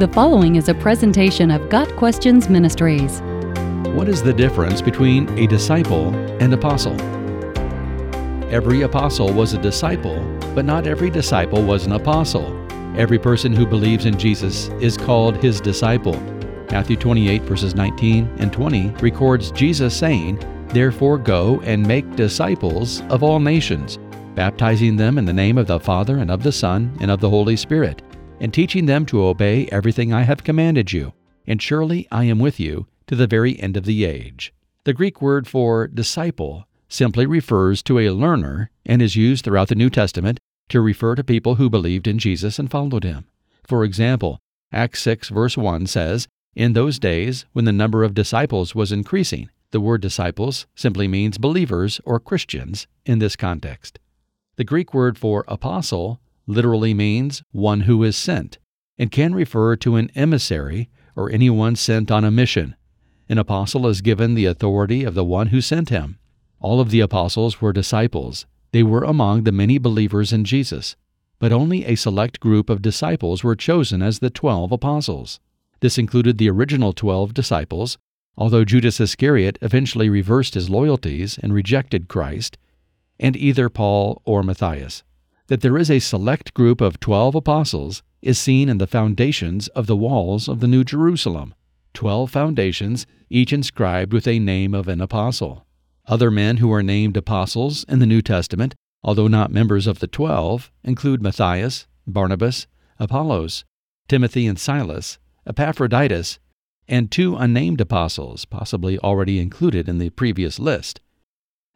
The following is a presentation of Got Questions Ministries. What is the difference between a disciple and apostle? Every apostle was a disciple, but not every disciple was an apostle. Every person who believes in Jesus is called his disciple. Matthew 28, verses 19 and 20 records Jesus saying, Therefore go and make disciples of all nations, baptizing them in the name of the Father and of the Son and of the Holy Spirit, and teaching them to obey everything I have commanded you. And surely I am with you to the very end of the age. The Greek word for disciple simply refers to a learner and is used throughout the New Testament to refer to people who believed in Jesus and followed him. For example, Acts 6 verse 1 says, In those days, when the number of disciples was increasing, the word disciples simply means believers or Christians in this context. The Greek word for apostle literally means one who is sent and can refer to an emissary or anyone sent on a mission. An apostle is given the authority of the one who sent him. All of the apostles were disciples. They were among the many believers in Jesus, but only a select group of disciples were chosen as the twelve apostles. This included the original twelve disciples, although Judas Iscariot eventually reversed his loyalties and rejected Christ, and either Paul or Matthias. That there is a select group of twelve apostles is seen in the foundations of the walls of the New Jerusalem twelve foundations, each inscribed with a name of an apostle. Other men who are named apostles in the New Testament, although not members of the twelve, include Matthias, Barnabas, Apollos, Timothy and Silas, Epaphroditus, and two unnamed apostles, possibly already included in the previous list.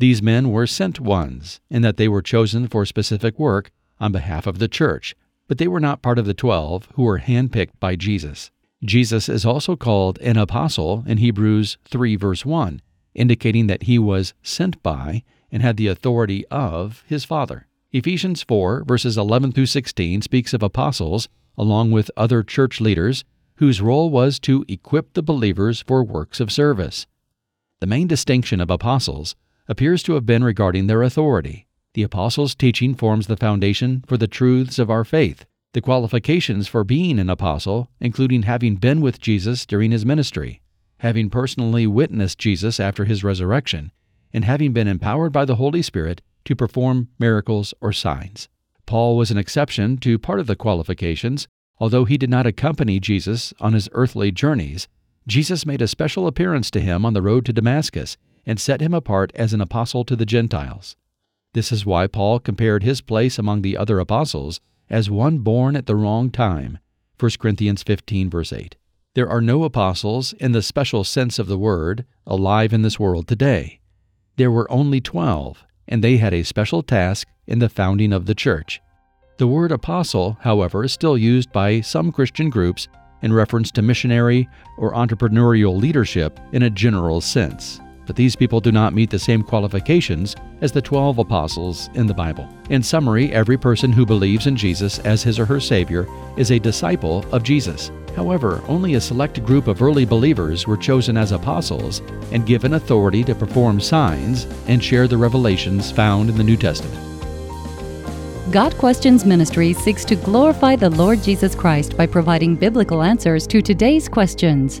These men were sent ones, in that they were chosen for specific work on behalf of the church, but they were not part of the twelve who were handpicked by Jesus. Jesus is also called an apostle in Hebrews 3, verse 1, indicating that he was sent by and had the authority of his Father. Ephesians 4, verses 11 through 16 speaks of apostles, along with other church leaders, whose role was to equip the believers for works of service. The main distinction of apostles appears to have been regarding their authority. The apostles' teaching forms the foundation for the truths of our faith. The qualifications for being an apostle, including having been with Jesus during his ministry, having personally witnessed Jesus after his resurrection, and having been empowered by the Holy Spirit to perform miracles or signs. Paul was an exception to part of the qualifications. Although he did not accompany Jesus on his earthly journeys, Jesus made a special appearance to him on the road to Damascus and set him apart as an apostle to the Gentiles. This is why Paul compared his place among the other apostles as one born at the wrong time. 1 Corinthians 15, verse 8. There are no apostles, in the special sense of the word, alive in this world today. There were only twelve, and they had a special task in the founding of the church. The word apostle, however, is still used by some Christian groups in reference to missionary or entrepreneurial leadership in a general sense but these people do not meet the same qualifications as the 12 apostles in the Bible. In summary, every person who believes in Jesus as his or her Savior is a disciple of Jesus. However, only a select group of early believers were chosen as apostles and given authority to perform signs and share the revelations found in the New Testament. Got Questions Ministry seeks to glorify the Lord Jesus Christ by providing biblical answers to today's questions